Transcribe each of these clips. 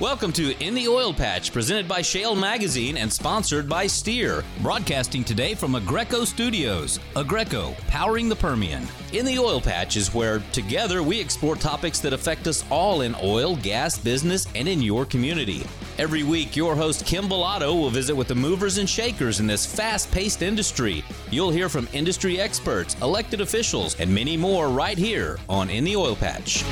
Welcome to In the Oil Patch, presented by Shale Magazine and sponsored by Steer. Broadcasting today from Aggreko Studios. Aggreko, powering the Permian. In the Oil Patch is where, together, we explore topics that affect us all in oil, gas, business, and in your community. Every week, your host Kim Bellotto will visit with the movers and shakers in this fast paced industry. You'll hear from industry experts, elected officials, and many more right here on In the Oil Patch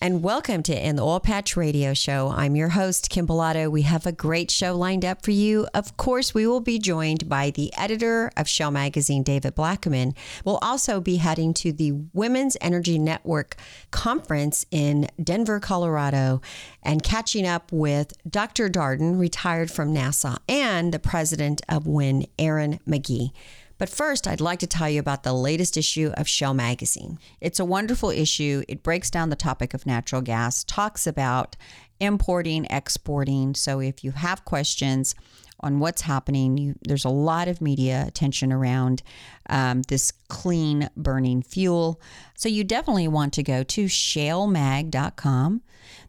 and welcome to In the Oil Patch Radio Show. I'm your host, Kim Bellotto. We have a great show lined up for you. Of course, we will be joined by the editor of Shale Magazine, David Blackman. We'll also be heading to the Women's Energy Network Conference in Denver, Colorado, and catching up with Dr. Darden, retired from NASA, and the president of WIN, Aaron McGee. But first, I'd like to tell you about the latest issue of Shale Magazine. It's a wonderful issue. It breaks down the topic of natural gas, talks about importing, exporting. So if you have questions, on what's happening. You, there's a lot of media attention around um, this clean burning fuel. So you definitely want to go to shalemag.com.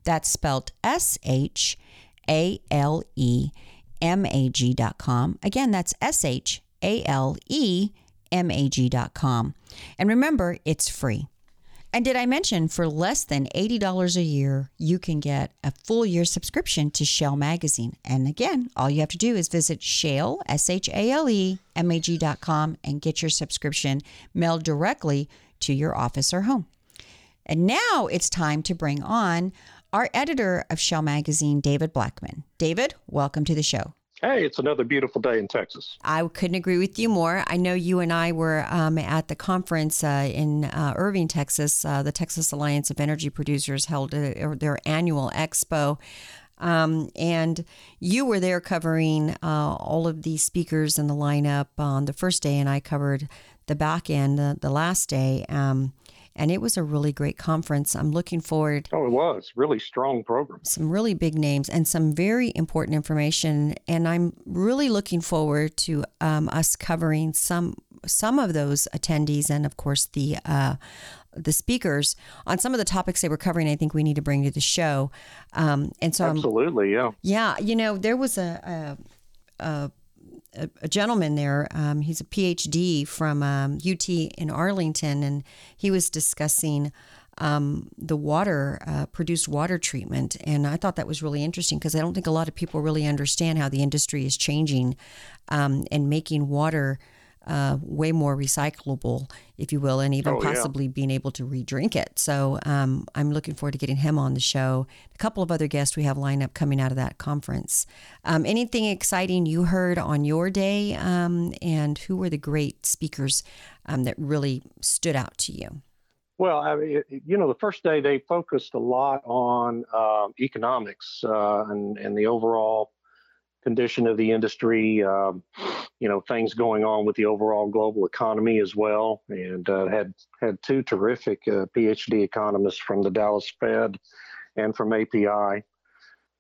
That's spelled S H A L E M A G.com. Again, that's S H a L E M A G dot com. And remember, it's free. And did I mention for less than $80 a year, you can get a full year subscription to Shale Magazine? And again, all you have to do is visit Shale, S H A L E M A G dot com, and get your subscription mailed directly to your office or home. And now it's time to bring on our editor of Shale Magazine, David Blackman. David, welcome to the show. Hey, it's another beautiful day in Texas. I couldn't agree with you more. I know you and I were um, at the conference uh, in uh, Irving, Texas. Uh, the Texas Alliance of Energy Producers held a, their annual expo. Um, and you were there covering uh, all of the speakers in the lineup on the first day, and I covered the back end the, the last day. Um, and it was a really great conference. I'm looking forward. Oh, it was really strong program. Some really big names and some very important information, and I'm really looking forward to um, us covering some some of those attendees and of course the uh, the speakers on some of the topics they were covering. I think we need to bring to the show. Um, and so absolutely, I'm, yeah, yeah. You know, there was a, a, a a, a gentleman there. Um, he's a PhD from um, UT in Arlington, and he was discussing um, the water, uh, produced water treatment. And I thought that was really interesting because I don't think a lot of people really understand how the industry is changing um, and making water uh, way more recyclable, if you will, and even oh, possibly yeah. being able to re-drink it. So um, I'm looking forward to getting him on the show. A couple of other guests we have lined up coming out of that conference. Um, anything exciting you heard on your day, um, and who were the great speakers um, that really stood out to you? Well, I mean, you know, the first day they focused a lot on uh, economics uh, and, and the overall condition of the industry, um, you know, things going on with the overall global economy as well, and uh, had had two terrific uh, PhD economists from the Dallas Fed and from API.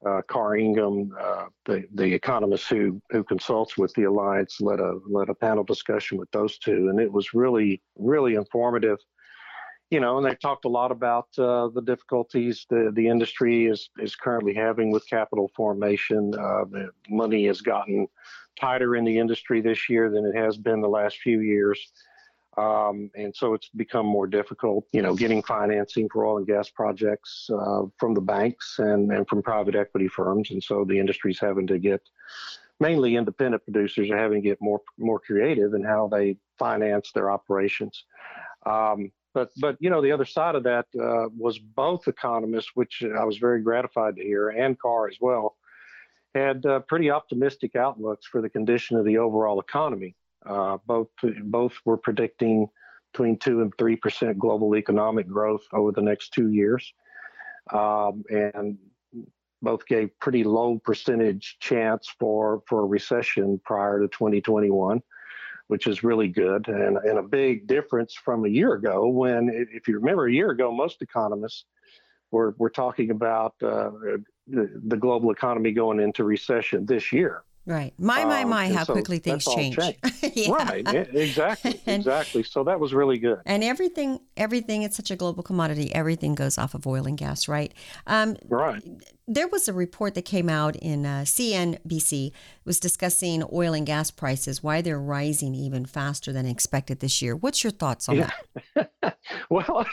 Uh, Karr Ingham, uh, the the economist who who consults with the alliance, led a led a panel discussion with those two, and it was really really informative you know, and they talked a lot about uh, the difficulties the, the industry is, is currently having with capital formation. Uh, money has gotten tighter in the industry this year than it has been the last few years. Um, and so it's become more difficult, you know, getting financing for oil and gas projects uh, from the banks and, and from private equity firms. And so the industry's having to get, mainly independent producers are having to get more more creative in how they finance their operations. Um, but but you know the other side of that uh, was both economists, which I was very gratified to hear, and Karr as well, had uh, pretty optimistic outlooks for the condition of the overall economy. Uh, both both were predicting between two and three percent global economic growth over the next two years, um, and both gave pretty low percentage chance for for a recession prior to 2021 which is really good and, and a big difference from a year ago when, if you remember, a year ago, most economists were, were talking about uh, the, the global economy going into recession this year. Right. My, my, um, my, how so quickly things change. yeah. Right. Exactly. and, exactly. So that was really good. And everything, everything, it's such a global commodity. Everything goes off of oil and gas, right? Um, right. there was a report that came out in uh, CNBC it was discussing oil and gas prices, why they're rising even faster than expected this year. What's your thoughts on yeah. that? well,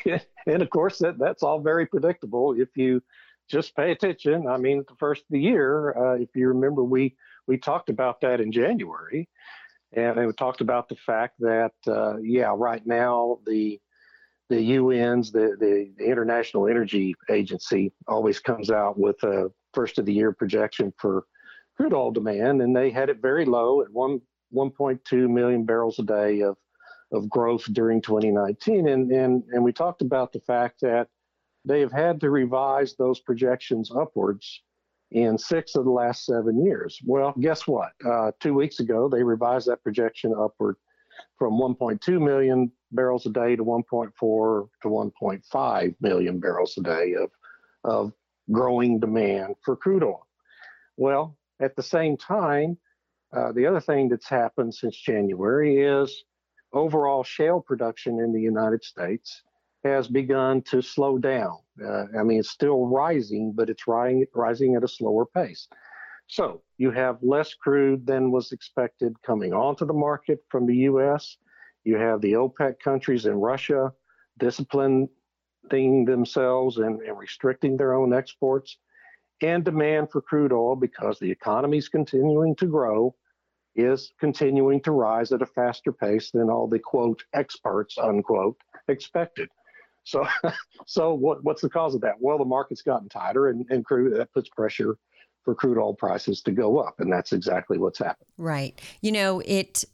and of course that that's all very predictable if you just pay attention. I mean, the first of the year, uh, if you remember, we we talked about that in January, and we talked about the fact that uh, yeah, right now the the UN's, the, the, the, International Energy Agency, always comes out with a first of the year projection for crude oil demand, and they had it very low at one 1.2 million barrels a day of of growth during 2019, and and and we talked about the fact that they have had to revise those projections upwards in six of the last seven years. Well, guess what? Uh, two weeks ago, they revised that projection upward from 1.2 million barrels a day to 1.4 to 1.5 million barrels a day of, of growing demand for crude oil. Well, at the same time, uh, the other thing that's happened since January is overall shale production in the United States has begun to slow down. Uh, I mean, it's still rising, but it's rising, rising at a slower pace. So you have less crude than was expected coming onto the market from the U.S. You have the OPEC countries and Russia disciplining themselves and, and restricting their own exports, and demand for crude oil because the economy is continuing to grow is continuing to rise at a faster pace than all the quote experts unquote expected. So, so what, what's the cause of that? Well, the market's gotten tighter, and, and crude that puts pressure for crude oil prices to go up, and that's exactly what's happened. Right. You know, it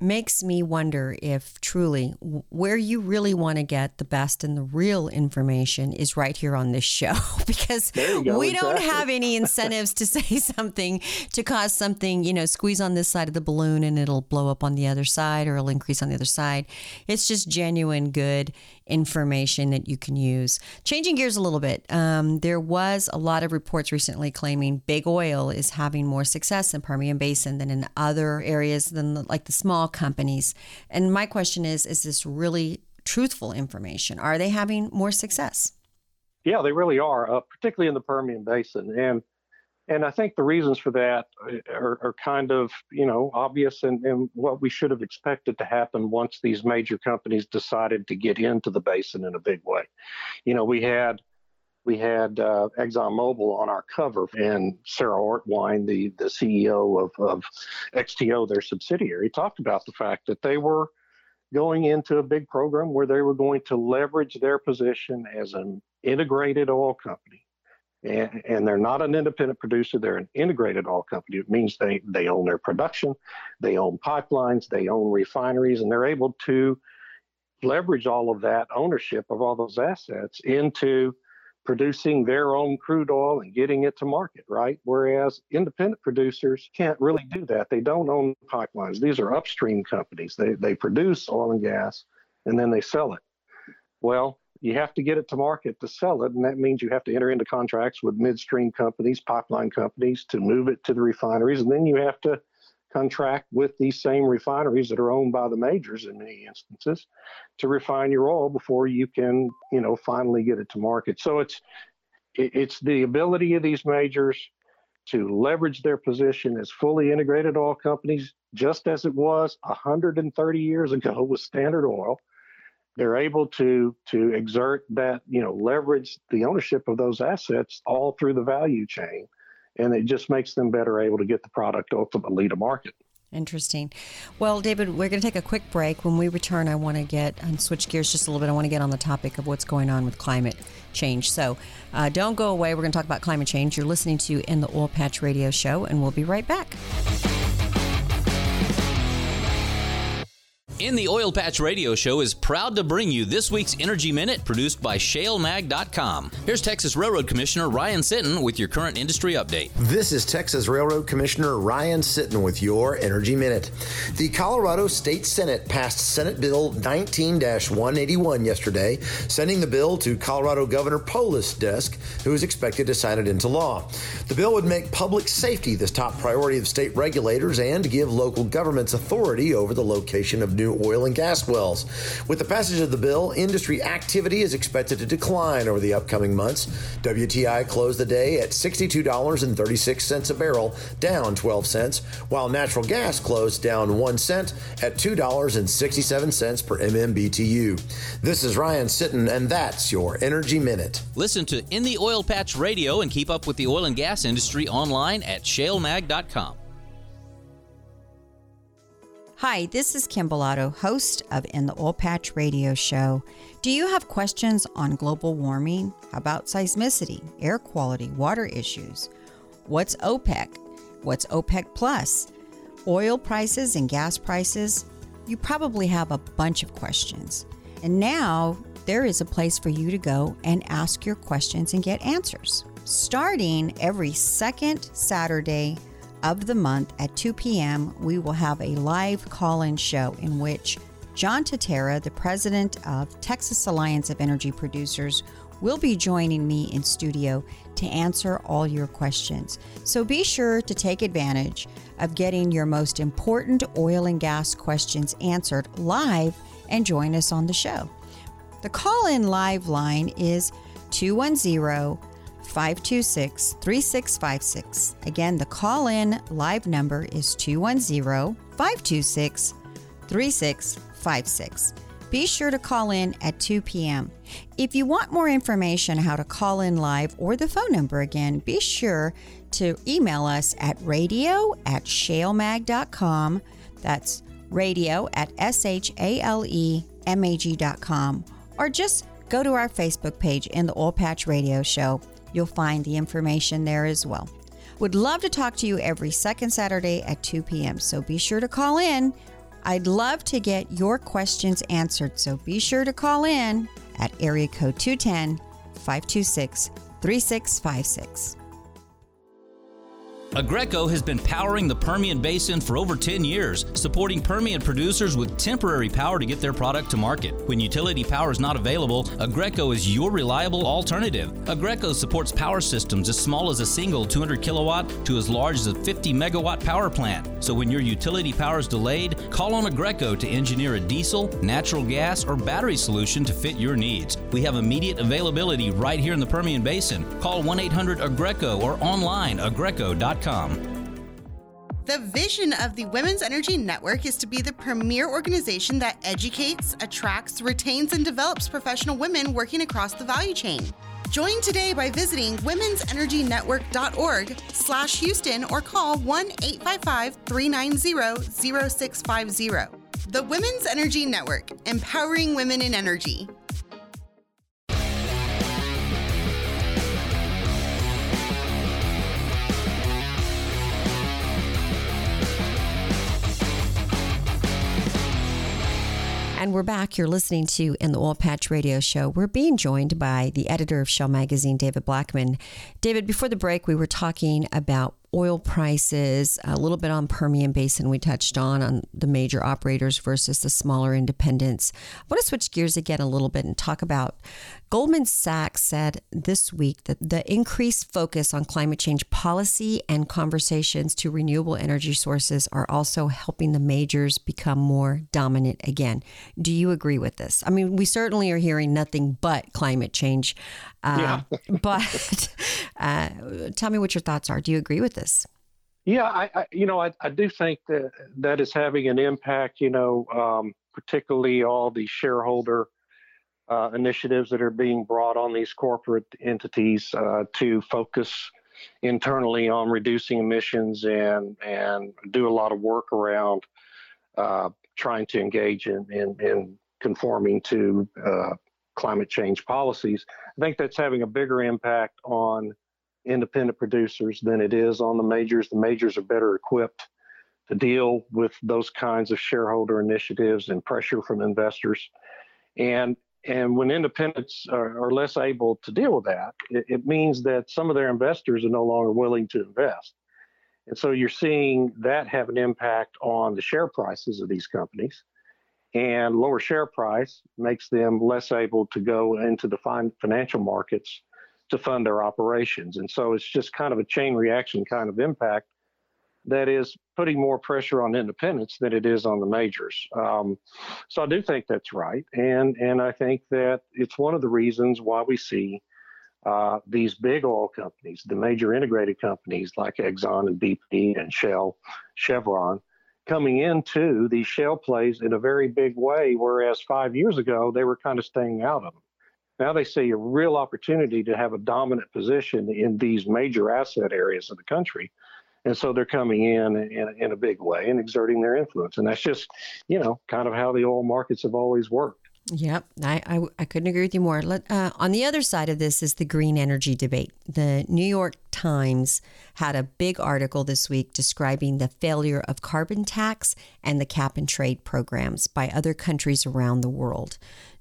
makes me wonder if truly where you really want to get the best and the real information is right here on this show because we exactly. don't have any incentives to say something to cause something, you know, squeeze on this side of the balloon and it'll blow up on the other side or it'll increase on the other side. It's just genuine good information that you can use. Changing gears a little bit, um, there was a lot of reports recently claiming big oil is having more success in Permian Basin than in other areas than the, like the small companies. And my question is, is this really truthful information? Are they having more success? Yeah, they really are, uh, particularly in the Permian Basin. And and I think the reasons for that are, are kind of, you know, obvious and, and, what we should have expected to happen once these major companies decided to get into the basin in a big way. You know, we had we had uh, ExxonMobil on our cover, and Sara Ortwein, the, the CEO of, of XTO, their subsidiary, talked about the fact that they were going into a big program where they were going to leverage their position as an integrated oil company and, and, they're not an independent producer. They're an integrated oil company. It means they they own their production. They own pipelines. They own refineries. And they're able to leverage all of that ownership of all those assets into producing their own crude oil and getting it to market right? Whereas independent producers can't really do that. They don't own pipelines. These are upstream companies. They they produce oil and gas and then they sell it. Well you have to get it to market to sell it, and that means you have to enter into contracts with midstream companies, pipeline companies to move it to the refineries, and then you have to contract with these same refineries that are owned by the majors in many instances to refine your oil before you can, you know, finally get it to market. So it's it's the ability of these majors to leverage their position as fully integrated oil companies, just as it was 130 years ago with Standard Oil they're able to to exert that you know leverage the ownership of those assets all through the value chain and it just makes them better able to get the product ultimately to market Interesting. Well, David, we're going to take a quick break. When we return, I want to get and switch gears just a little bit. I want to get on the topic of what's going on with climate change. So uh, don't go away. We're going to talk about climate change. You're listening to In the Oil Patch Radio Show, and we'll be right back. In the Oil Patch Radio Show is proud to bring you this week's Energy Minute produced by ShaleMag.com. Here's Texas Railroad Commissioner Ryan Sitton with your current industry update. This is Texas Railroad Commissioner Ryan Sitton with your Energy Minute. The Colorado State Senate passed Senate Bill 19 181 yesterday, sending the bill to Colorado Governor Polis' desk, who is expected to sign it into law. The bill would make public safety the top priority of state regulators and give local governments authority over the location of new new oil and gas wells. With the passage of the bill, industry activity is expected to decline over the upcoming months. WTI closed the day at $62.36 a barrel, down 12 cents, while natural gas closed down 1 cent at $2.67 per MMBTU. This is Ryan Sitton, and that's your Energy Minute. Listen to In the Oil Patch Radio and keep up with the oil and gas industry online at shalemag.com. Hi, this is Kim Bellotto, host of In the Oil Patch Radio Show. Do you have questions on global warming? About seismicity, air quality, water issues? What's OPEC? What's OPEC Plus? Oil prices and gas prices? You probably have a bunch of questions. And now there is a place for you to go and ask your questions and get answers. Starting every second Saturday of the month at 2 p.m., we will have a live call in show in which John Tintera, the president of Texas Alliance of Energy Producers, will be joining me in studio to answer all your questions. So be sure to take advantage of getting your most important oil and gas questions answered live and join us on the show. The call in live line is 210 526 3656. Again, the call in live number is 210 526 3656. Be sure to call in at 2 p.m. If you want more information how to call in live or the phone number again, be sure to email us at radio at shalemag.com. That's radio at S H A L E M A G.com. Or just go to our Facebook page in the Oil Patch Radio Show. You'll find the information there as well. Would love to talk to you every second Saturday at 2 p.m. So be sure to call in. I'd love to get your questions answered. So be sure to call in at area code 210 526 3656. Aggreko has been powering the Permian Basin for over 10 years, supporting Permian producers with temporary power to get their product to market. When utility power is not available, Aggreko is your reliable alternative. Aggreko supports power systems as small as a single 200 kilowatt to as large as a 50 megawatt power plant. So when your utility power is delayed, call on Aggreko to engineer a diesel, natural gas, or battery solution to fit your needs. We have immediate availability right here in the Permian Basin. Call 1 800 Aggreko or online The vision of the Women's Energy Network is to be the premier organization that educates, attracts, retains, and develops professional women working across the value chain. Join today by visiting womensenergynetwork.org slash Houston or call 1-855-390-0650. The Women's Energy Network, empowering women in energy. And we're back. You're listening to In the Oil Patch Radio Show. We're being joined by the editor of Shale Magazine, David Blackman. David, before the break, we were talking about oil prices, a little bit on Permian Basin we touched on on the major operators versus the smaller independents. I want to switch gears again a little bit and talk about Goldman Sachs said this week that the increased focus on climate change policy and conversations to renewable energy sources are also helping the majors become more dominant again. Do you agree with this? I mean, we certainly are hearing nothing but climate change. Uh, yeah. but uh, tell me what your thoughts are. Do you agree with this? Yeah, I, I you know, I, I do think that that is having an impact. You know, um, particularly all the shareholder uh, initiatives that are being brought on these corporate entities uh, to focus internally on reducing emissions and and do a lot of work around uh, trying to engage in in, in conforming to uh, climate change policies. I think that's having a bigger impact on independent producers than it is on the majors. The majors are better equipped to deal with those kinds of shareholder initiatives and pressure from investors. And and when independents are, are less able to deal with that, it, it, means that some of their investors are no longer willing to invest. And so you're seeing that have an impact on the share prices of these companies. And lower share price makes them less able to go into the financial markets to fund their operations. And so it's just kind of a chain reaction kind of impact that is putting more pressure on independents than it is on the majors. Um, so I do think that's right, and and I think that it's one of the reasons why we see uh, these big oil companies, the major integrated companies like Exxon and BP and Shell, Chevron, coming into these shale plays in a very big way, whereas five years ago they were kind of staying out of them. Now they see a real opportunity to have a dominant position in these major asset areas of the country and so they're coming in, in in a big way and exerting their influence and that's just you know kind of how the oil markets have always worked Yep, I, I, I, couldn't agree with you more. Let, uh, on the other side of this is the green energy debate. The New York Times had a big article this week describing the failure of carbon tax and the cap and trade programs by other countries around the world.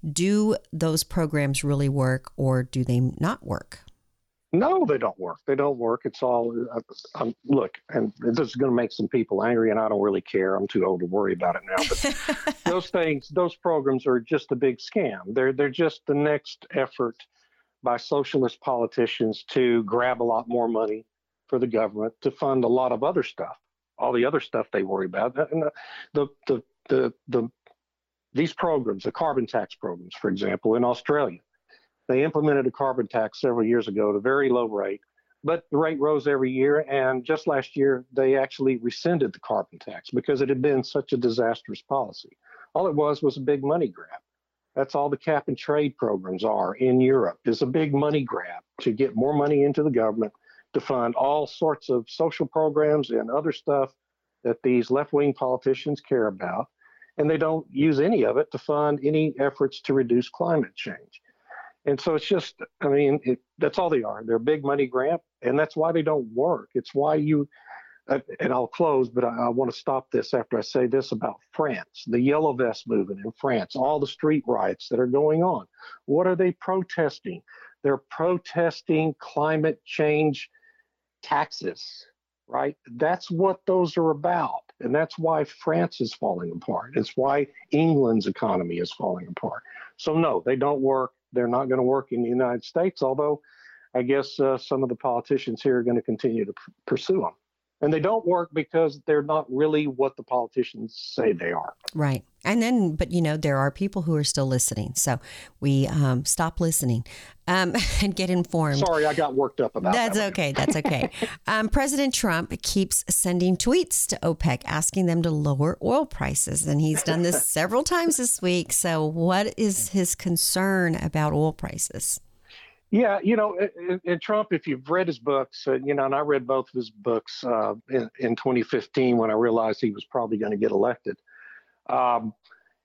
Do those programs really work or do they not work? No, they don't work. They don't work. It's all uh, um, look, and this is going to make some people angry, and I don't really care. I'm too old to worry about it now. But those things, those programs are just a big scam. They're they're just the next effort by socialist politicians to grab a lot more money for the government to fund a lot of other stuff, all the other stuff they worry about. And the the the the, the these programs, the carbon tax programs, for example, in Australia they implemented a carbon tax several years ago at a very low rate, but the rate rose every year. And just last year, they actually rescinded the carbon tax because it had been such a disastrous policy. All it was was a big money grab. That's all the cap and trade programs are in Europe is a big money grab to get more money into the government to fund all sorts of social programs and other stuff that these left-wing politicians care about. And they don't use any of it to fund any efforts to reduce climate change. And so it's just, I mean, it, that's all they are. They're big money grant, and that's why they don't work. It's why you, uh, and I'll close, but I, I want to stop this after I say this about France, the Yellow Vest movement in France, all the street riots that are going on. What are they protesting? They're protesting climate change taxes, right? That's what those are about. And that's why France is falling apart. It's why England's economy is falling apart. So, no, they don't work they're not going to work in the United States, although I guess uh, some of the politicians here are going to continue to pursue them. And they don't work because they're not really what the politicians say they are. Right. And then, but you know, there are people who are still listening. So we um, stop listening um, and get informed. Sorry, I got worked up about that. That's that. okay. That's okay. um, President Trump keeps sending tweets to OPEC asking them to lower oil prices. And he's done this several times this week. So, what is his concern about oil prices? Yeah, you know, and Trump, if you've read his books, uh, you know, and I read both of his books uh, in, in 2015 when I realized he was probably going to get elected. Um,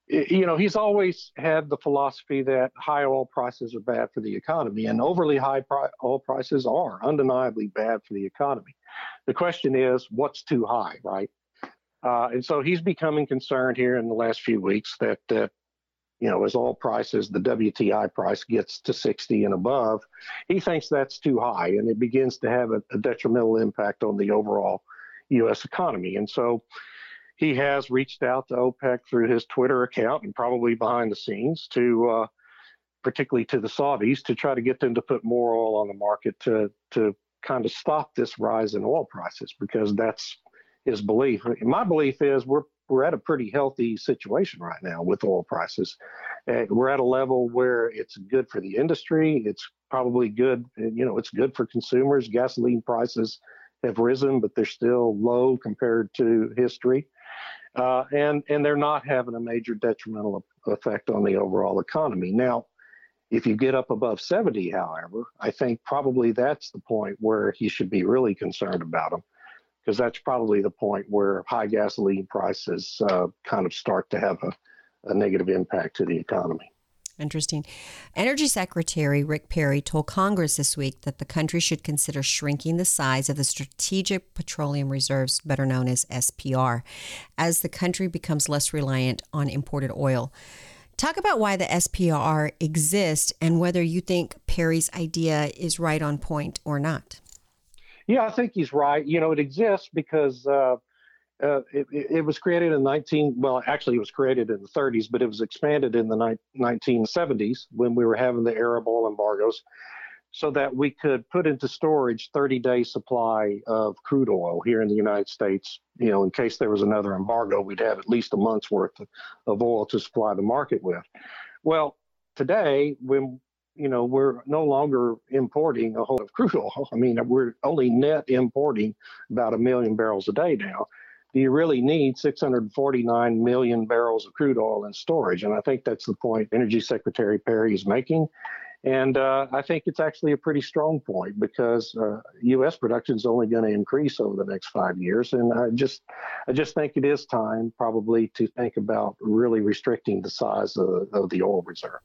you know, he's always had the philosophy that high oil prices are bad for the economy, and overly high pri- oil prices are undeniably bad for the economy. The question is, what's too high, right? Uh, and so he's becoming concerned here in the last few weeks that that you know, as oil prices, the WTI price gets to 60 and above, he thinks that's too high and it begins to have a, a detrimental impact on the overall U.S. economy. And so he has reached out to OPEC through his Twitter account and probably behind the scenes to, uh, particularly to the Saudis, to try to get them to put more oil on the market to, to kind of stop this rise in oil prices because that's his belief. My belief is we're we're at a pretty healthy situation right now with oil prices. We're at a level where it's good for the industry. It's probably good, you know, it's good for consumers. Gasoline prices have risen, but they're still low compared to history. Uh, and and they're not having a major detrimental effect on the overall economy. Now, if you get up above 70, however, I think probably that's the point where he should be really concerned about them because that's probably the point where high gasoline prices uh, kind of start to have a, a negative impact to the economy. Interesting. Energy Secretary Rick Perry told Congress this week that the country should consider shrinking the size of the Strategic Petroleum Reserves, better known as SPR, as the country becomes less reliant on imported oil. Talk about why the SPR exists and whether you think Perry's idea is right on point or not. Yeah, I think he's right. You know, it exists because uh, uh, it, it, was created in 19. Well, actually, it was created in the 30s, but it was expanded in the ni- 1970s when we were having the Arab oil embargoes so that we could put into storage 30 day supply of crude oil here in the United States. You know, in case there was another embargo, we'd have at least a month's worth of oil to supply the market with. Well, today, when you know we're no longer importing a whole lot of crude oil. I mean, we're only net importing about a million barrels a day now. Do you really need 649 million barrels of crude oil in storage? And I think that's the point Energy Secretary Perry is making. And uh, I think it's actually a pretty strong point because uh, U.S. production is only going to increase over the next five years, and I just, I just think it is time probably to think about really restricting the size of, of the oil reserve.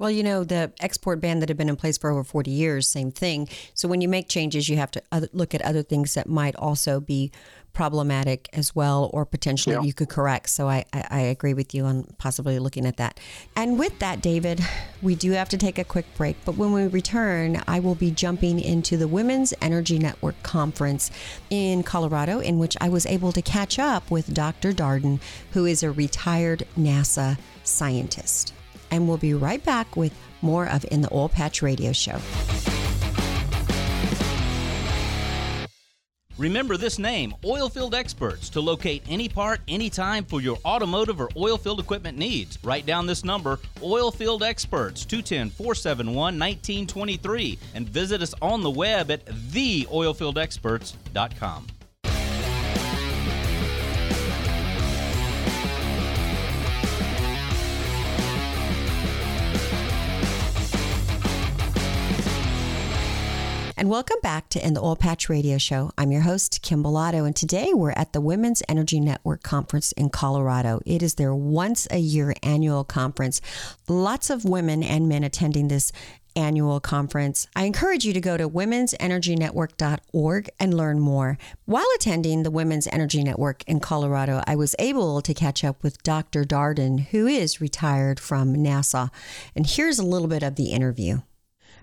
Well, you know, the export ban that had been in place for over 40 years, same thing. So when you make changes, you have to look at other things that might also be problematic as well, or potentially yeah. you could correct. So I, I, I, agree with you on possibly looking at that. And with that, David, we do have to take a quick break. But when we return, I will be jumping into the Women's Energy Network Conference in Colorado, in which I was able to catch up with Dr. Darden, who is a retired NASA scientist and we'll be right back with more of In the Oil Patch Radio Show. Remember this name, Oilfield Experts, to locate any part, anytime for your automotive or oilfield equipment needs. Write down this number, Oilfield Experts, 210 471 1923, and visit us on the web at theoilfieldexperts.com. and welcome back to In the Oil Patch Radio Show. I'm your host, Kim Bellotto, and today we're at the Women's Energy Network Conference in Colorado. It is their once a year annual conference. Lots of women and men attending this annual conference. I encourage you to go to womensenergynetwork.org and learn more. While attending the Women's Energy Network in Colorado, I was able to catch up with Dr. Darden, who is retired from NASA. And here's a little bit of the interview.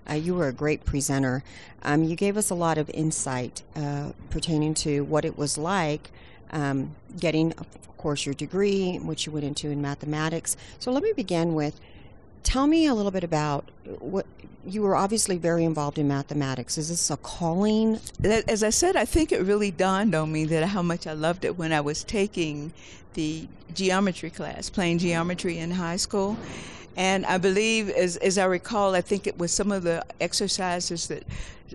Uh, you were a great presenter. Um, you gave us a lot of insight uh, pertaining to what it was like um, getting, of course, your degree, which you went into in mathematics. So let me begin with tell me a little bit about what you were obviously very involved in mathematics. Is this a calling? As I said, I think it really dawned on me that how much I loved it when I was taking the geometry class, playing geometry in high school. And I believe, as, as I recall, I think it was some of the exercises that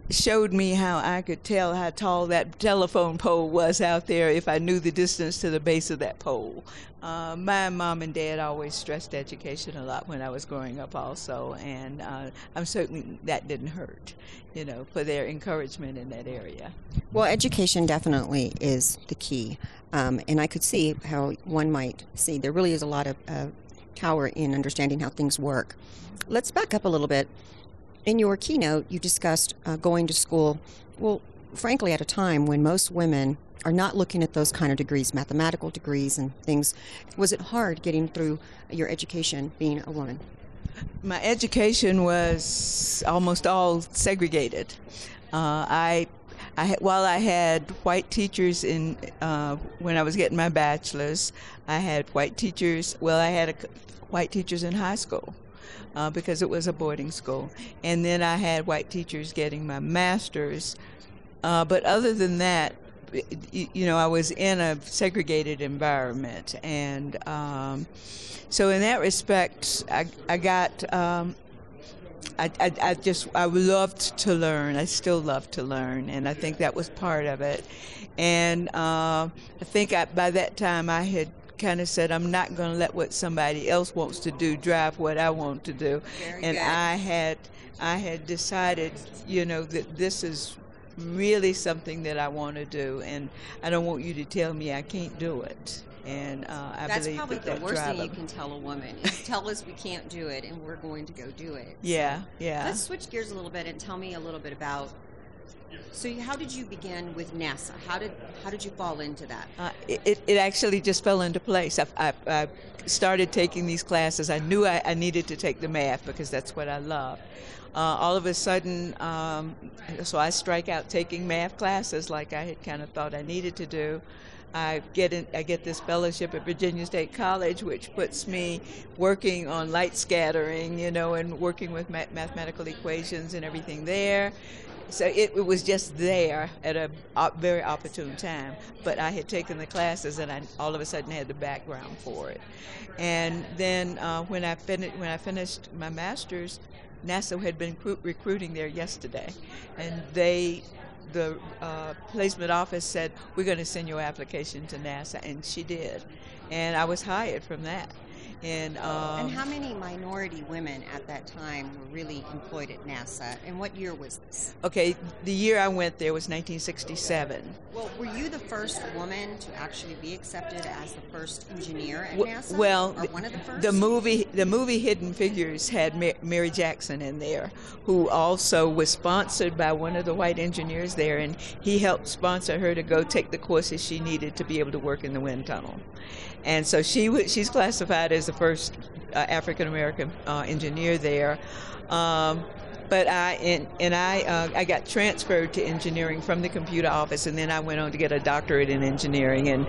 showed me how I could tell how tall that telephone pole was out there if I knew the distance to the base of that pole. Uh, my mom and dad always stressed education a lot when I was growing up, also, and uh, I'm certain that didn't hurt, you know, for their encouragement in that area. Well, education definitely is the key, um, and I could see how one might see there really is a lot of uh, power in understanding how things work. Let's back up a little bit. In your keynote, you discussed uh, going to school, well, frankly, at a time when most women are not looking at those kind of degrees, mathematical degrees and things. Was it hard getting through your education being a woman? My education was almost all segregated. Uh, I I, while I had white teachers in uh, when I was getting my bachelor's, I had white teachers. Well, I had a, white teachers in high school uh, because it was a boarding school, and then I had white teachers getting my master's. Uh, but other than that, you, know, I was in a segregated environment, and um, so in that respect, I, I got um, I, I, I, just I loved to learn. I still love to learn, and I think that was part of it. And uh, I think I, by that time I had kind of said I'm not going to let what somebody else wants to do drive what I want to do. Very and good. I had I had decided, you know, that this is really something that I want to do, and I don't want you to tell me I can't do it. And uh, I that's believe probably that the that worst thing drive you can tell a woman is tell us we can't do it and we're going to go do it. Yeah, so yeah. Let's switch gears a little bit and tell me a little bit about. So, how did you begin with NASA? How did how did you fall into that? Uh, it, it actually just fell into place. I, I, I started taking these classes. I knew I, I, needed to take the math because that's what I love. Uh, all of a sudden, um, so I strike out taking math classes like I had kind of thought I needed to do. I get in, I get this fellowship at Virginia State College, which puts me working on light scattering, you know, and working with mathematical equations and everything there. So it, it was just there at a very opportune time. But I had taken the classes, and I all of a sudden had the background for it. And then uh, when I finished when I finished my master's, NASA had been recruiting there yesterday, and they the uh, placement office said, We're going to send your application to NASA. And she did. And I was hired from that. And, um, and how many minority women at that time were really employed at NASA? And what year was this? Okay, the year I went there was 1967. Well, were you the first woman to actually be accepted as the first engineer at NASA? Well, or one of the first? The movie, the movie Hidden Figures had Mary Jackson in there, who also was sponsored by one of the white engineers there, and he helped sponsor her to go take the courses she needed to be able to work in the wind tunnel. And so she she's classified as the first uh, African American uh, engineer there. Um, but I and, and I uh, I got transferred to engineering from the computer office, and then I went on to get a doctorate in engineering, and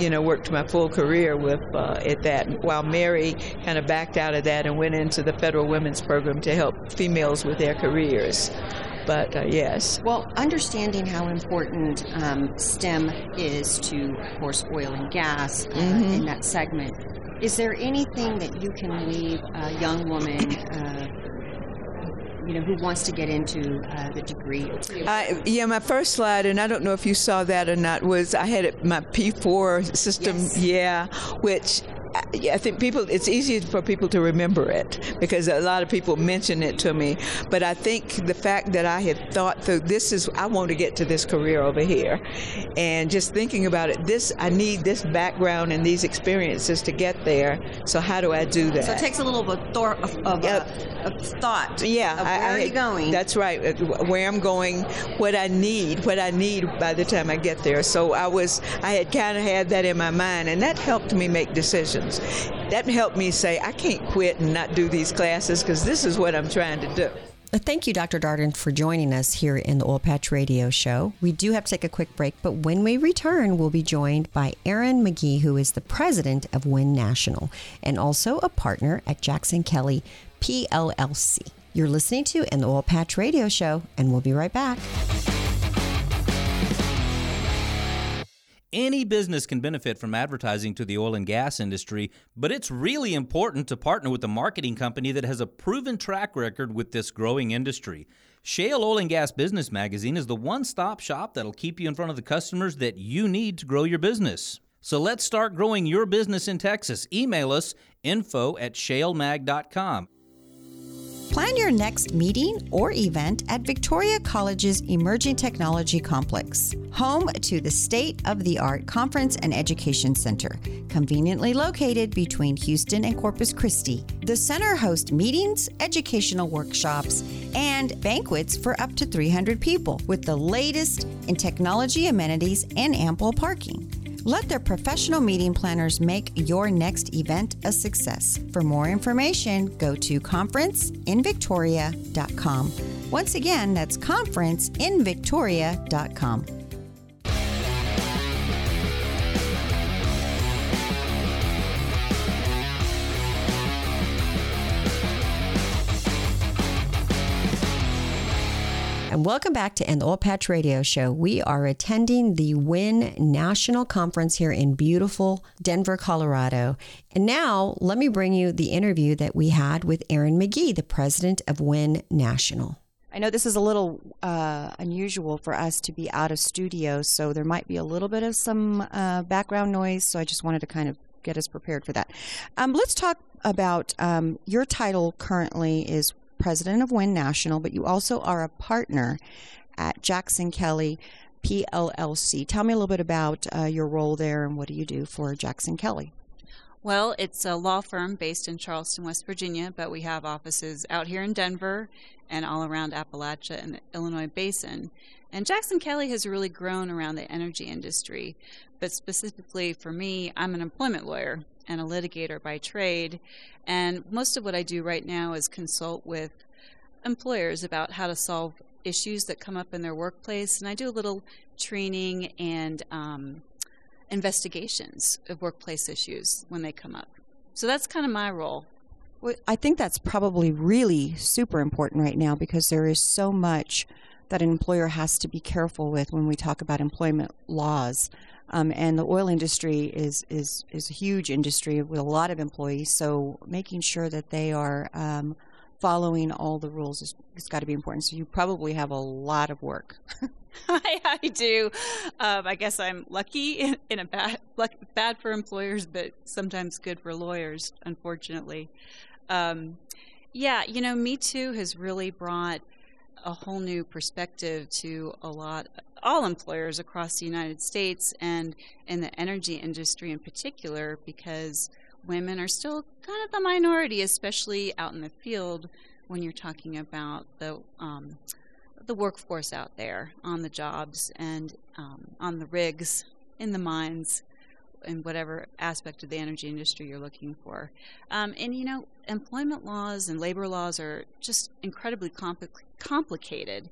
you know worked my full career with uh, at that. While Mary kind of backed out of that and went into the federal women's program to help females with their careers but uh, yes. Well, understanding how important um, STEM is to, of course, oil and gas uh, mm-hmm. in that segment, is there anything that you can leave a young woman? Uh, you know, who wants to get into uh, the degree? Uh, yeah, my first slide, and I don't know if you saw that or not, was I had my P4 system, yes. yeah, which I think people, it's easy for people to remember it because a lot of people mention it to me. But I think the fact that I had thought through this is, I want to get to this career over here. And just thinking about it, this, I need this background and these experiences to get there. So how do I do that? So it takes a little bit of, of, yep. a, of thought. Yeah. Of where I, are you going? That's right. Uh, where I'm going, what I need, what I need by the time I get there. So I was, I had kind of had that in my mind and that helped me make decisions that helped me say, I can't quit and not do these classes because this is what I'm trying to do. Thank you, Dr. Darden, for joining us here in the Oil Patch Radio Show. We do have to take a quick break, but when we return, we'll be joined by Aaron McGee, who is the president of WIN National and also a partner at Jackson Kelly PLLC. You're listening to In the Oil Patch Radio Show, and we'll be right back. Any business can benefit from advertising to the oil and gas industry, but it's really important to partner with a marketing company that has a proven track record with this growing industry. Shale Oil and Gas Business Magazine is the one stop shop that'll keep you in front of the customers that you need to grow your business. So let's start growing your business in Texas. Email us info at shalemag.com. Plan your next meeting or event at Victoria College's Emerging Technology Complex, home to the state of the art Conference and Education Center, conveniently located between Houston and Corpus Christi. The center hosts meetings, educational workshops, and banquets for up to 300 people with the latest in technology amenities and ample parking. Let their professional meeting planners make your next event a success. For more information, go to conferenceinvictoria.com. Once again, that's conferenceinvictoria.com. and welcome back to an Oil Patch Radio Show. We are attending the WIN National Conference here in beautiful Denver, Colorado. And now let me bring you the interview that we had with Aaron McGee, the president of WIN National. I know this is a little uh, unusual for us to be out of studio, so there might be a little bit of some uh, background noise. So I just wanted to kind of get us prepared for that. Um, let's talk about um, your title currently is president of WIN National, but you also are a partner at Jackson Kelly PLLC. Tell me a little bit about uh, your role there and what do you do for Jackson Kelly? Well, it's a law firm based in Charleston, West Virginia, but we have offices out here in Denver and all around Appalachia and the Illinois basin. And Jackson Kelly has really grown around the energy industry. But specifically for me, I'm an employment lawyer and a litigator by trade. And most of what I do right now is consult with employers about how to solve issues that come up in their workplace. And I do a little training and um, investigations of workplace issues when they come up. So that's kind of my role. Well, I think that's probably really super important right now because there is so much that an employer has to be careful with when we talk about employment laws. Um, and the oil industry is, is, is a huge industry with a lot of employees, so making sure that they are um, following all the rules is, has got to be important. So you probably have a lot of work. I, I do. Um, I guess I'm lucky in, in a bad luck, bad for employers, but sometimes good for lawyers, unfortunately. Um, yeah, you know, Me Too has really brought a whole new perspective to a lot all employers across the United States and in the energy industry in particular because women are still kind of the minority, especially out in the field when you're talking about the um, the workforce out there on the jobs and um, on the rigs in the mines in whatever aspect of the energy industry you're looking for. Um, and you know, employment laws and labor laws are just incredibly compli- complicated.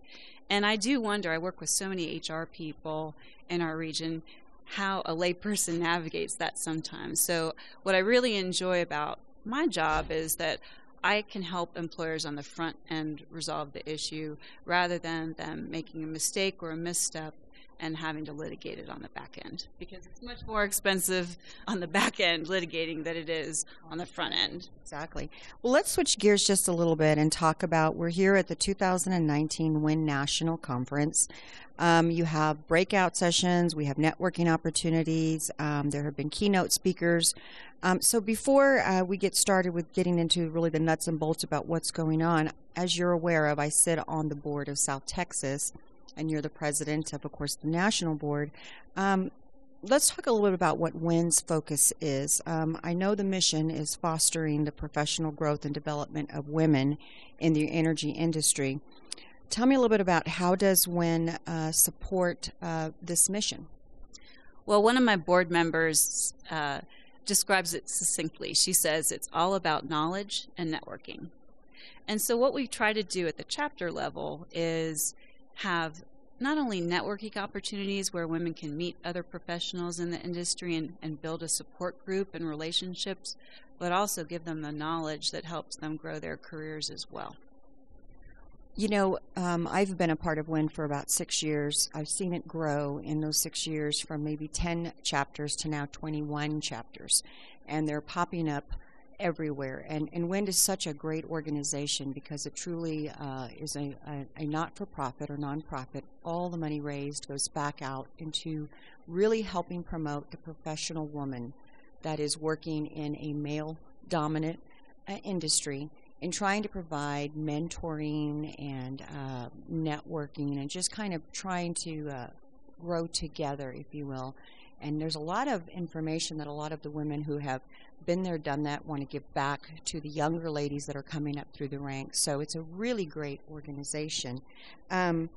And I do wonder, I work with so many HR people in our region, how a layperson navigates that sometimes. So, what I really enjoy about my job is that I can help employers on the front end resolve the issue rather than them making a mistake or a misstep and having to litigate it on the back end because it's much more expensive on the back end litigating than it is on the front end. Exactly. Well, let's switch gears just a little bit and talk about we're here at the 2019 WIN National Conference. Um, you have breakout sessions, we have networking opportunities, um, there have been keynote speakers. Um, so, before uh, we get started with getting into really the nuts and bolts about what's going on, as you're aware of, I sit on the board of South Texas and you're the president of, of course, the national board. Um, let's talk a little bit about what WIN's focus is. Um, I know the mission is fostering the professional growth and development of women in the energy industry. Tell me a little bit about how does WIN uh, support uh, this mission? Well, one of my board members uh, describes it succinctly. She says it's all about knowledge and networking. And so, what we try to do at the chapter level is have not only networking opportunities where women can meet other professionals in the industry and, and build a support group and relationships, but also give them the knowledge that helps them grow their careers as well. You know, um, I've been a part of WIN for about six years. I've seen it grow in those six years from maybe 10 chapters to now 21 chapters. And they're popping up everywhere. And, and WIN is such a great organization because it truly uh, is a, a, a not for profit or nonprofit. All the money raised goes back out into really helping promote the professional woman that is working in a male dominant uh, industry and trying to provide mentoring and uh, networking and just kind of trying to uh, grow together, if you will. And there's a lot of information that a lot of the women who have been there, done that, want to give back to the younger ladies that are coming up through the ranks. So it's a really great organization. Um,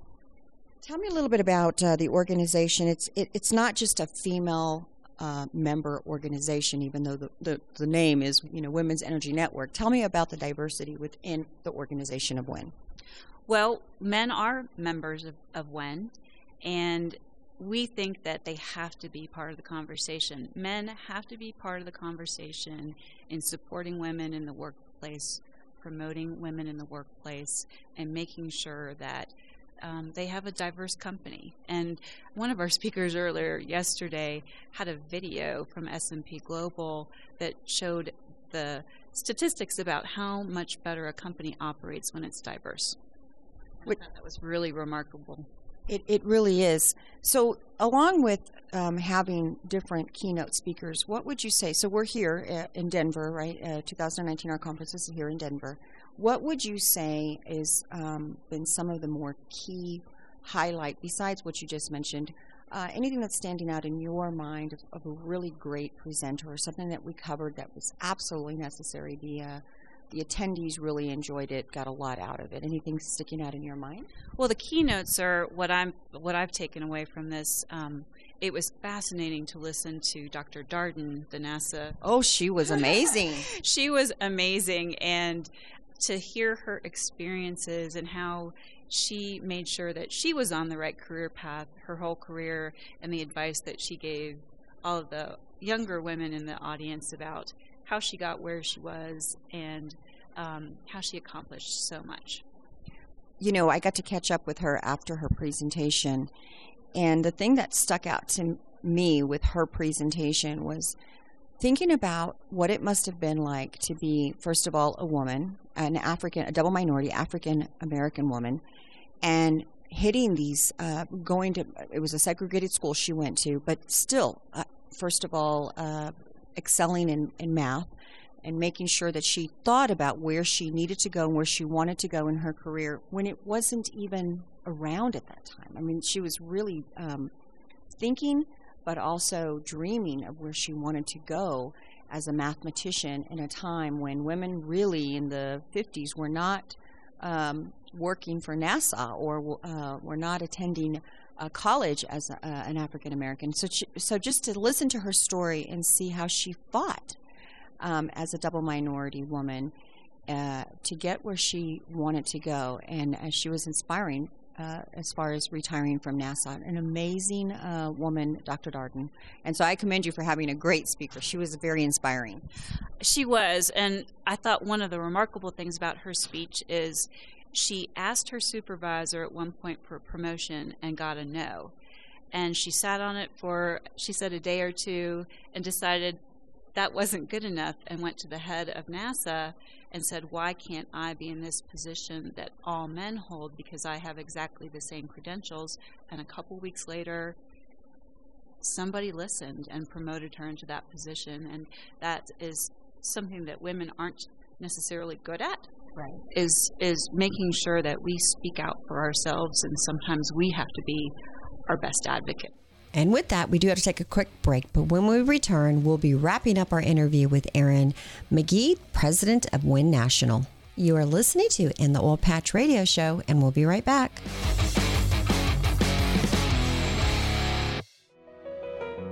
tell me a little bit about uh, the organization. It's it, it's not just a female uh, member organization, even though the, the, the name is you know Women's Energy Network. Tell me about the diversity within the organization of WIN. Well, men are members of, of WIN, and we think that they have to be part of the conversation. Men have to be part of the conversation in supporting women in the workplace, promoting women in the workplace, and making sure that um, they have a diverse company. And one of our speakers earlier yesterday had a video from S&P Global that showed the statistics about how much better a company operates when it's diverse. that was really remarkable. It, it really is. So, along with um, having different keynote speakers, what would you say? So, we're here uh, in Denver, right? Uh, 2019, our conference is here in Denver. What would you say is um, been some of the more key highlight besides what you just mentioned? Uh, anything that's standing out in your mind of, of, a really great presenter or something that we covered that was absolutely necessary? The uh, the attendees really enjoyed it, got a lot out of it. Anything sticking out in your mind? Well, the keynotes are what I'm what I've taken away from this. Um, it was fascinating to listen to Dr. Darden, the NASA. Oh, she was amazing. she was amazing, and to hear her experiences and how she made sure that she was on the right career path her whole career, and the advice that she gave all of the younger women in the audience about how she got where she was and um, how she accomplished so much. You know, I got to catch up with her after her presentation, and the thing that stuck out to me with her presentation was thinking about what it must have been like to be, first of all, a woman, an African, a double minority African American woman, and hitting these, uh, going to, it was a segregated school she went to, but still, uh, first of all, uh, excelling in, in math and making sure that she thought about where she needed to go and where she wanted to go in her career when it wasn't even around at that time. I mean, she was really um, thinking, but also dreaming of where she wanted to go as a mathematician in a time when women really in the 50s were not um, working for NASA or uh, were not attending uh, college as a, uh, an African American. So, so just to listen to her story and see how she fought um, as a double minority woman uh, to get where she wanted to go, and as she was inspiring. Uh, as far as retiring from NASA, an amazing uh, woman, Dr. Darden, and so I commend you for having a great speaker. She was very inspiring. She was, and I thought one of the remarkable things about her speech is she asked her supervisor at one point for promotion and got a no. And she sat on it for, she said, a day or two and decided that wasn't good enough and went to the head of NASA and said, Why can't I be in this position that all men hold because I have exactly the same credentials? And a couple weeks later, somebody listened and promoted her into that position. And that is something that women aren't necessarily good at, right. is is making sure that we speak out for ourselves, and sometimes we have to be our best advocate. And with that, we do have to take a quick break. But when we return, we'll be wrapping up our interview with Erin McGee, president of Win National. You are listening to In the Oil Patch Radio Show, and we'll be right back.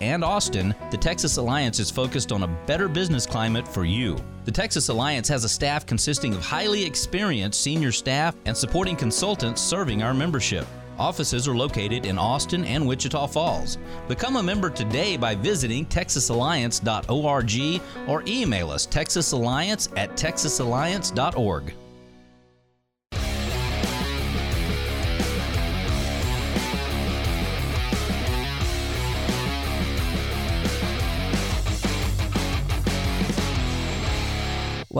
and Austin, the Texas Alliance is focused on a better business climate for you. The Texas Alliance has a staff consisting of highly experienced senior staff and supporting consultants serving our membership. Offices are located in Austin and Wichita Falls. Become a member today by visiting texasalliance.org or email us texasalliance at texasalliance.org.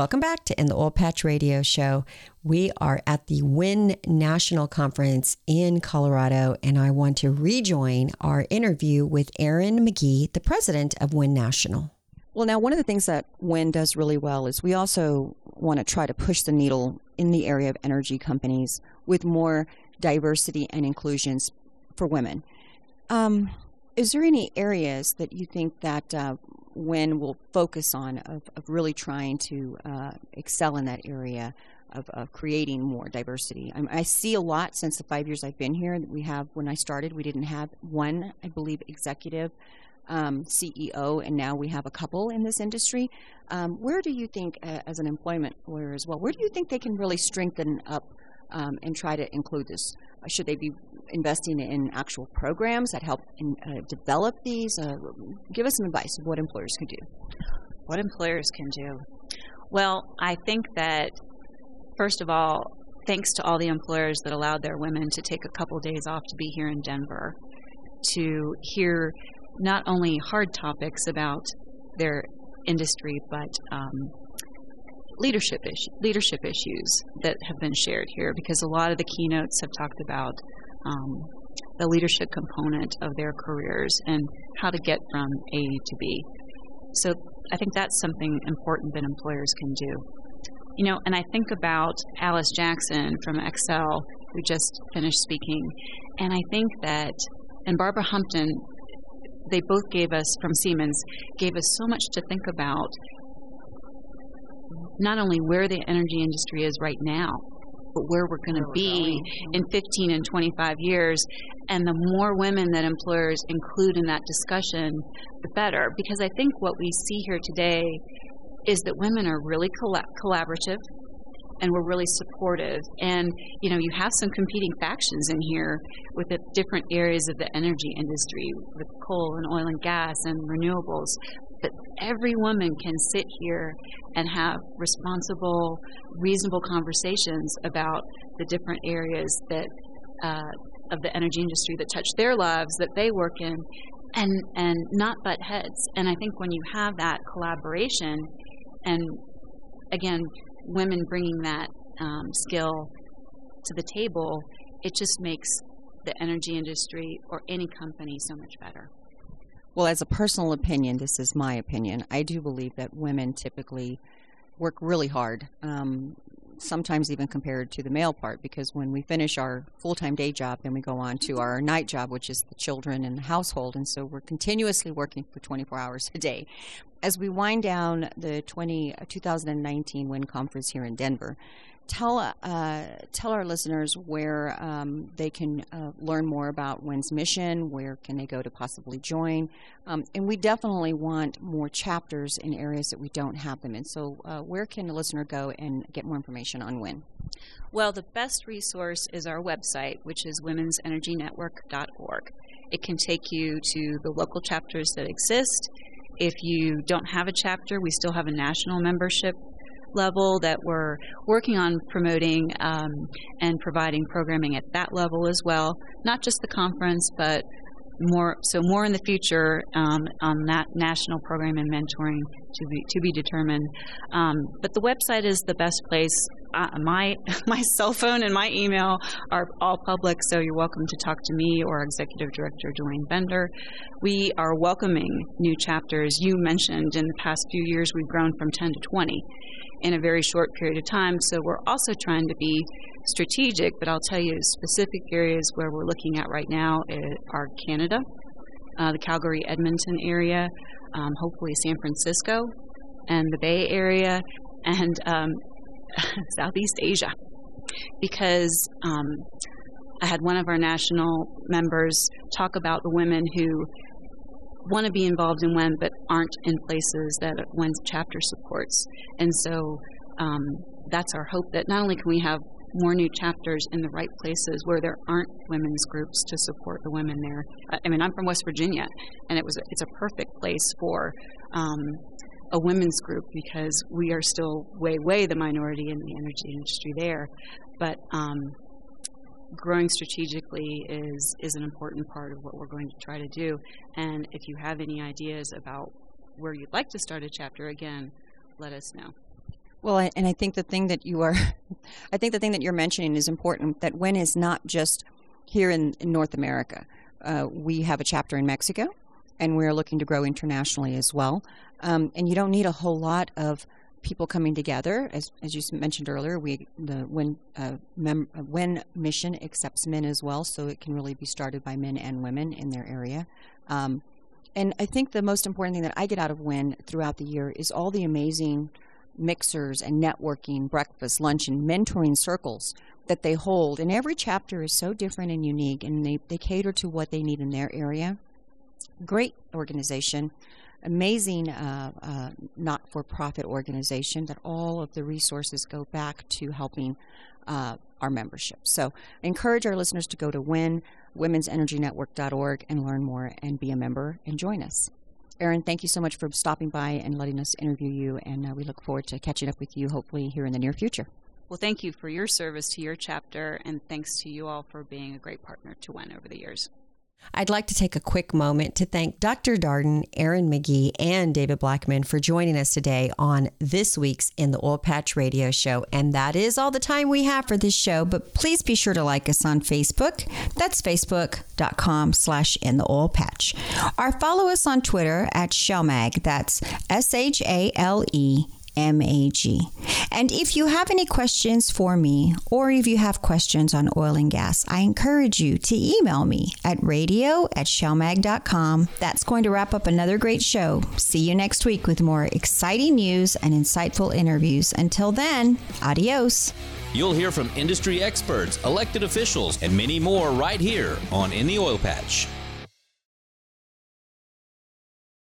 Welcome back to In the Oil Patch Radio Show. We are at the WIN National Conference in Colorado, and I want to rejoin our interview with Erin McGee, the president of WIN National. Well, now, one of the things that WIN does really well is we also want to try to push the needle in the area of energy companies with more diversity and inclusions for women. Um, is there any areas that you think that uh, WIN will focus on of, of really trying to uh, excel in that area of, of creating more diversity. I, I, see a lot since the five years I've been here. We have, when I started, we didn't have one, I believe, executive um, CEO, and now we have a couple in this industry. Um, where do you think, uh, as an employment lawyer as well, where do you think they can really strengthen up um, and try to include this? Should they be investing in actual programs that help in, uh, develop these? Uh, give us some advice of what employers can do. What employers can do? Well, I think that, first of all, thanks to all the employers that allowed their women to take a couple days off to be here in Denver to hear not only hard topics about their industry, but um, leadership issue, leadership issues that have been shared here because a lot of the keynotes have talked about um, the leadership component of their careers and how to get from A to B. So I think that's something important that employers can do. You know, and I think about Alice Jackson from Xcel, who just finished speaking, and I think that, and Barbara Humpton they both gave us from Siemens gave us so much to think about. Not only where the energy industry is right now, where we're going to be in 15 and 25 years. And the more women that employers include in that discussion, the better. Because I think what we see here today is that women are really collaborative and we're really supportive. And you know, you have some competing factions in here with the different areas of the energy industry, with coal and oil and gas and renewables. But every woman can sit here and have responsible, reasonable conversations about the different areas that uh, of the energy industry that touch their lives that they work in, and and not butt heads. And I think when you have that collaboration, and again, women bringing that um, skill to the table, it just makes the energy industry or any company so much better. Well, as a personal opinion, this is my opinion. I do believe that women typically work really hard, um, sometimes even compared to the male part, because when we finish our full time day job, then we go on to our night job, which is the children and the household. And so we're continuously working for 24 hours a day as we wind down the 20, uh, 2019 WIN Conference here in Denver, tell uh, tell our listeners where um, they can uh, learn more about WIN's mission. Where can they go to possibly join? Um, and we definitely want more chapters in areas that we don't have them in. So, uh, where can the listener go and get more information on WIN? Well, the best resource is our website, which is womensenergynetwork.org. It can take you to the local chapters that exist. If you don't have a chapter, we still have a national membership level that we're working on promoting um, and providing programming at that level as well. Not just the conference, but more so more in the future um, on that national program and mentoring to be to be determined. Um, but the website is the best place. Uh, my my cell phone and my email are all public, so you're welcome to talk to me or Executive Director Dwayne Bender. We are welcoming new chapters. You mentioned in the past few years we've grown from 10 to 20 in a very short period of time. So we're also trying to be strategic, but I'll tell you specific areas where we're looking at right now are Canada, uh, the Calgary Edmonton area, um, hopefully San Francisco, and the Bay Area, and um, Southeast Asia. Because um, I had one of our national members talk about the women who want to be involved in WIN but aren't in places that WIN's chapter supports. And so um, that's our hope that not only can we have more new chapters in the right places where there aren't women's groups to support the women there. I mean, I'm from West Virginia, and it was it's a perfect place for um, a women's group because we are still way, way the minority in the energy industry there. But um, growing strategically is is an important part of what we're going to try to do. And if you have any ideas about where you'd like to start a chapter, again, let us know. Well, and I think the thing that you are, I think the thing that you're mentioning is important. That WIN is not just here in, in North America. Uh, we have a chapter in Mexico, and we're looking to grow internationally as well. Um, and you don't need a whole lot of people coming together. As, as you mentioned earlier, we the WIN uh, mem, uh, mission accepts men as well, so it can really be started by men and women in their area. Um, and I think the most important thing that I get out of WIN throughout the year is all the amazing mixers and networking, breakfast, lunch, and mentoring circles that they hold. And every chapter is so different and unique, and they, they cater to what they need in their area. Great organization amazing uh, uh, not for profit organization that all of the resources go back to helping uh, our membership. So I encourage our listeners to go to WIN, womensenergynetwork.org, and learn more and be a member and join us. Erin, thank you so much for stopping by and letting us interview you, and uh, we look forward to catching up with you hopefully here in the near future. Well, thank you for your service to your chapter, and thanks to you all for being a great partner to WIN over the years. I'd like to take a quick moment to thank Dr. Darden, Erin McGee, and David Blackman for joining us today on this week's In the Oil Patch Radio Show. And that is all the time we have for this show, but please be sure to like us on Facebook. That's facebook.com slash In the Oil Patch. Or follow us on Twitter at ShaleMag. That's S H A L E M A G. And if you have any questions for me, or if you have questions on oil and gas, I encourage you to email me at radio at shalemag.com. That's going to wrap up another great show. See you next week with more exciting news and insightful interviews. Until then, adios. You'll hear from industry experts, elected officials, and many more right here on In the Oil Patch.